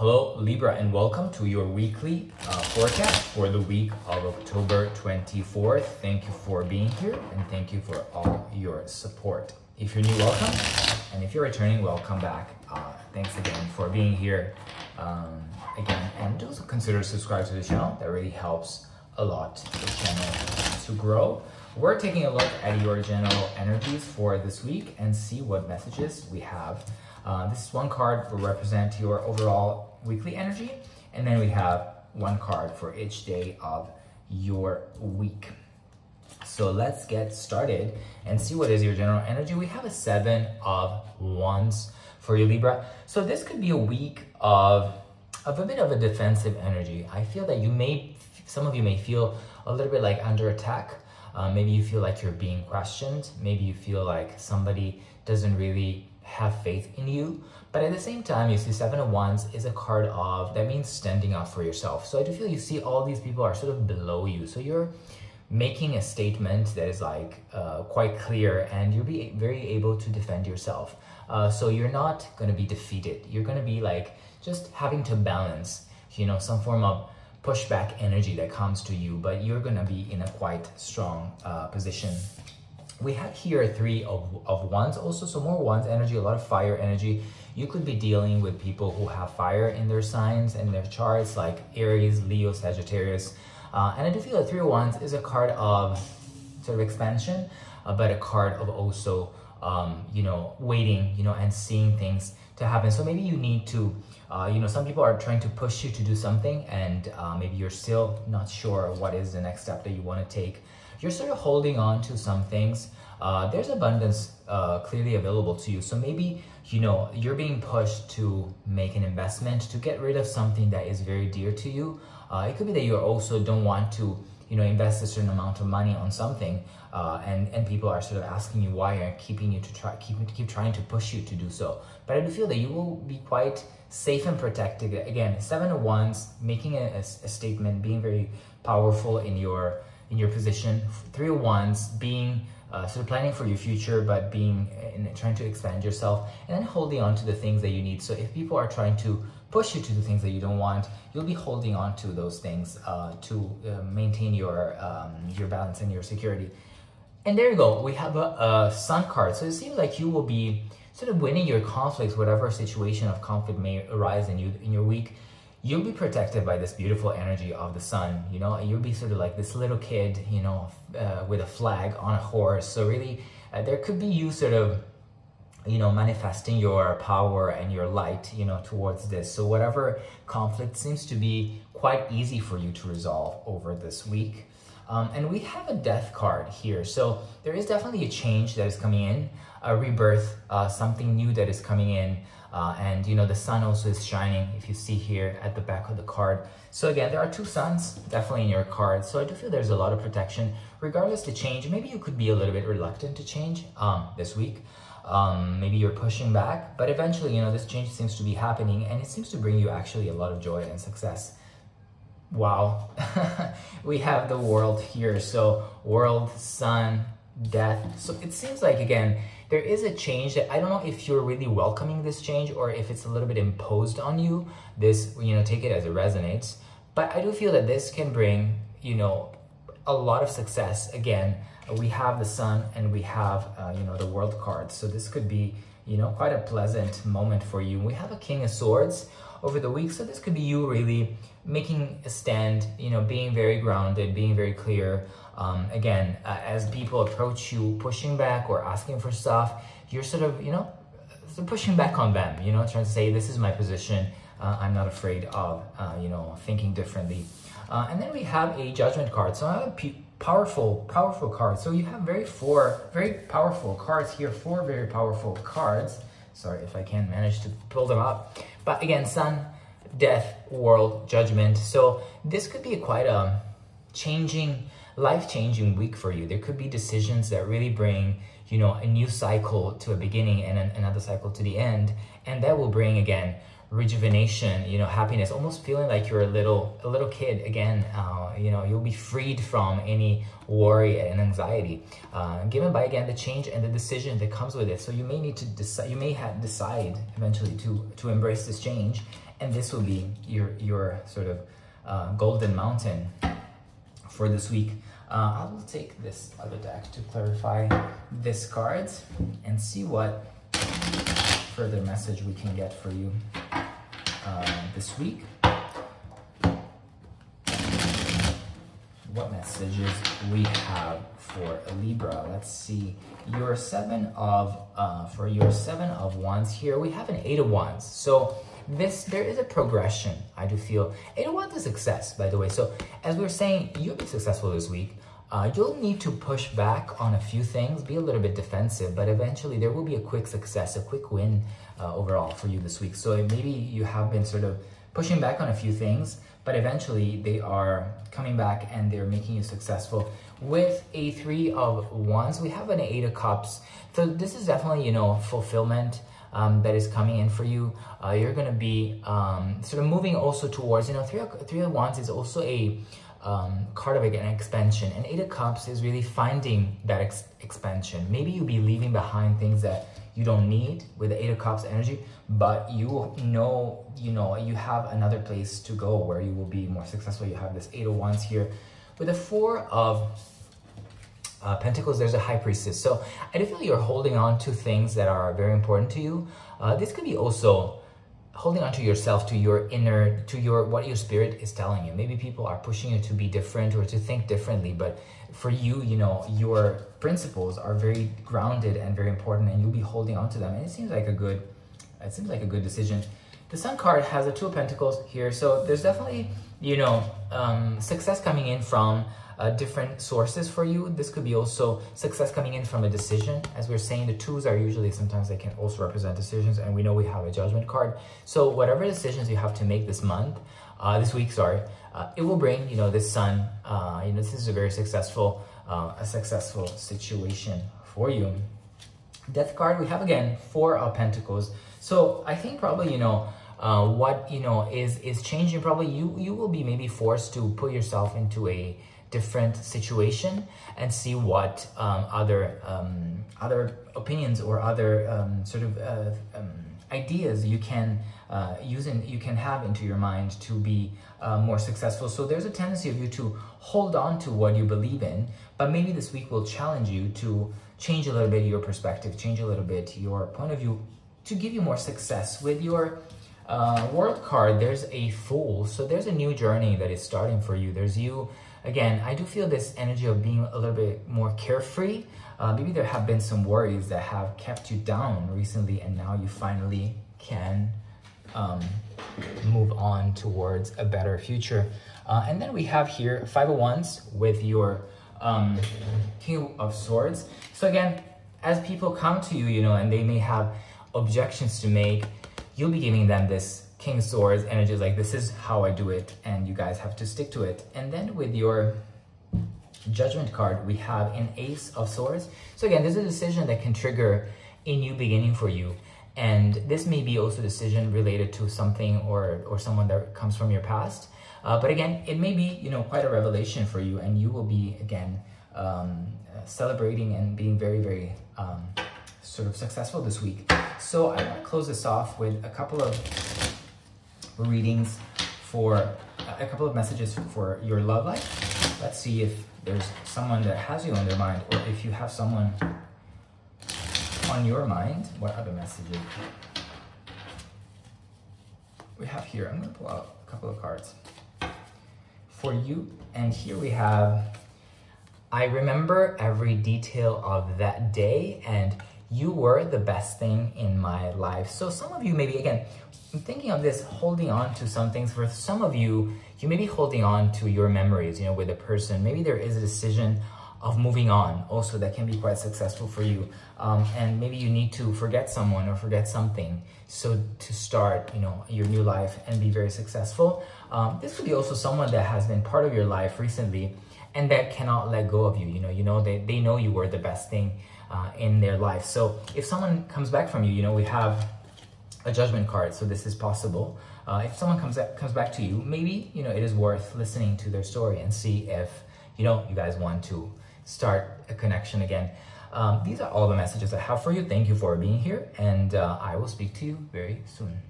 Hello, Libra, and welcome to your weekly uh, forecast for the week of October 24th. Thank you for being here and thank you for all your support. If you're new, welcome. And if you're returning, welcome back. Uh, thanks again for being here um, again. And also consider subscribe to the channel. That really helps a lot the channel to grow. We're taking a look at your general energies for this week and see what messages we have. Uh, this is one card will represent your overall weekly energy, and then we have one card for each day of your week. So let's get started and see what is your general energy. We have a seven of wands for you, Libra. So this could be a week of, of a bit of a defensive energy. I feel that you may, some of you may feel a little bit like under attack. Uh, maybe you feel like you're being questioned. Maybe you feel like somebody doesn't really have faith in you. But at the same time, you see Seven of Wands is a card of, that means standing up for yourself. So I do feel you see all these people are sort of below you. So you're making a statement that is like uh, quite clear and you'll be very able to defend yourself. Uh, so you're not going to be defeated. You're going to be like just having to balance, you know, some form of pushback energy that comes to you, but you're to be in a quite strong uh, position we have here three of, of wands also, so more wands energy, a lot of fire energy. You could be dealing with people who have fire in their signs and their charts, like Aries, Leo, Sagittarius. Uh, and I do feel that three of wands is a card of sort of expansion, uh, but a card of also, um, you know, waiting, you know, and seeing things to happen. So maybe you need to, uh, you know, some people are trying to push you to do something and uh, maybe you're still not sure what is the next step that you want to take you're sort of holding on to some things. Uh, there's abundance uh, clearly available to you. So maybe, you know, you're being pushed to make an investment, to get rid of something that is very dear to you. Uh, it could be that you also don't want to, you know, invest a certain amount of money on something, uh, and and people are sort of asking you why and keeping you to try keep keep trying to push you to do so. But I do feel that you will be quite safe and protected. Again, seven of wands, making a, a, a statement, being very powerful in your in your position. Three of Wands, being uh, of planning for your future, but being in, trying to expand yourself, and then holding on to the things that you need. So if people are trying to push you to do things that you don't want, you'll be holding on to those things uh, to uh, maintain your um, your balance and your security. And there you go. We have a, a Sun card. So it seems like you will be sort of winning your conflicts, whatever situation of conflict may arise in you in your week you'll be protected by this beautiful energy of the sun you know you'll be sort of like this little kid you know uh, with a flag on a horse. So really uh, there could be you sort of you know manifesting your power and your light you know towards this. So whatever conflict seems to be quite easy for you to resolve over this week. Um, and we have a death card here. So there is definitely a change that is coming in a rebirth uh, something new that is coming in uh, and you know, the sun also is shining if you see here at the back of the card. So again, there are two suns definitely in your card. So I do feel there's a lot of protection regardless to change. Maybe you could be a little bit reluctant to change um, this week. Um, maybe you're pushing back, but eventually, you know, this change seems to be happening and it seems to bring you actually a lot of joy and success. Wow. we have the world here. So world, sun, death. So it seems like, again, there is a change that I don't know if you're really welcoming this change or if it's a little bit imposed on you. This, you know, take it as it resonates. But I do feel that this can bring, you know, a lot of success. Again, we have the sun and we have, uh, you know, the world cards. So this could be, you know, quite a pleasant moment for you. We have a king of swords over the week. So this could be you really making a stand, you know, being very grounded, being very clear. Um, again, uh, as people approach you, pushing back or asking for stuff, you're sort of, you know, pushing back on them, you know, trying to say, this is my position. Uh, I'm not afraid of, uh, you know, thinking differently. Uh, and then we have a judgment card. So I have a powerful, powerful card. So you have very four, very powerful cards here, four very powerful cards. Sorry if I can't manage to pull them up. But again, sun, death, world, judgment. So this could be quite a changing, life-changing week for you. There could be decisions that really bring, you know, a new cycle to a beginning and an, another cycle to the end. And that will bring, again, rejuvenation, you know, happiness, almost feeling like you're a little, a little kid again. Uh, you know, you'll be freed from any worry and anxiety, uh, given by again the change and the decision that comes with it. So you may need to decide, you may have decide eventually to to embrace this change and this will be your your sort of uh, golden mountain for this week. Uh, I will take this other deck to clarify this cards and see what further message we can get for you uh, this week. What messages we have for Libra? Let's see. Your seven of uh, for your seven of wands here, we have an eight of wands. So this there is a progression. I do feel eight of wands is success, by the way. So as we are saying, you'll be successful this week. Uh, you'll need to push back on a few things, be a little bit defensive, but eventually there will be a quick success, a quick win uh, overall for you this week. So maybe you have been sort of pushing back on a few things, but eventually they are coming back and they're making you successful. With a three of wands, we have an eight of cups. So this is definitely, you know, fulfillment. Um, that is coming in for you. Uh, you're going to be um, sort of moving also towards, you know, three of, three of wands is also a um, card of an expansion. And Eight of Cups is really finding that ex expansion. Maybe you'll be leaving behind things that you don't need with the Eight of Cups energy, but you know, you know, you have another place to go where you will be more successful. You have this Eight of Wands here. With the Four of uh, Pentacles, there's a High Priestess. So I do feel you're holding on to things that are very important to you. Uh, this could be also holding on to yourself, to your inner, to your what your spirit is telling you. Maybe people are pushing you to be different or to think differently, but for you, you know, your principles are very grounded and very important, and you'll be holding on to them. And it seems like a good, it seems like a good decision. The Sun card has a Two of Pentacles here, so there's definitely, you know, um, success coming in from uh, different sources for you. This could be also success coming in from a decision. As we're saying, the twos are usually sometimes they can also represent decisions, and we know we have a judgment card. So whatever decisions you have to make this month, uh, this week, sorry, uh, it will bring you know this sun. Uh, you know this is a very successful, uh, a successful situation for you. Death card we have again four of Pentacles. So I think probably you know. Uh, what you know is is changing probably you you will be maybe forced to put yourself into a different situation and see what um, other um, other opinions or other um, sort of uh, um, ideas you can uh, use and you can have into your mind to be uh, more successful. So there's a tendency of you to hold on to what you believe in, but maybe this week will challenge you to change a little bit your perspective, change a little bit your point of view to give you more success with your uh, world card. There's a fool, so there's a new journey that is starting for you. There's you again, I do feel this energy of being a little bit more carefree. Uh, maybe there have been some worries that have kept you down recently, and now you finally can um, move on towards a better future. Uh, and then we have here five of wands with your um, king of swords. So again, as people come to you, you know, and they may have objections to make, you'll be giving them this King of Swords energy like, this is how I do it, and you guys have to stick to it. And then with your Judgment card, we have an Ace of Swords. So again, this is a decision that can trigger a new beginning for you. And this may be also a decision related to something or, or someone that comes from your past. Uh, but again, it may be, you know, quite a revelation for you and you will be, again, um, celebrating and being very, very um, sort of successful this week. So I want to close this off with a couple of readings for a couple of messages for your love life. Let's see if there's someone that has you on their mind or if you have someone on your mind. What other messages we have here? I'm going to pull out a couple of cards for you. And here we have I remember every detail of that day and you were the best thing in my life. So some of you maybe, again, I'm thinking of this holding on to some things. For some of you, you may be holding on to your memories, you know, with a person. Maybe there is a decision of moving on also that can be quite successful for you. Um, and maybe you need to forget someone or forget something. So to start, you know, your new life and be very successful. Um, this could be also someone that has been part of your life recently and that cannot let go of you. You know, you know, they, they know you were the best thing uh, in their life. So if someone comes back from you, you know, we have a judgment card, so this is possible. Uh, if someone comes comes back to you, maybe you know it is worth listening to their story and see if you know you guys want to start a connection again. Um, these are all the messages I have for you. Thank you for being here, and uh, I will speak to you very soon.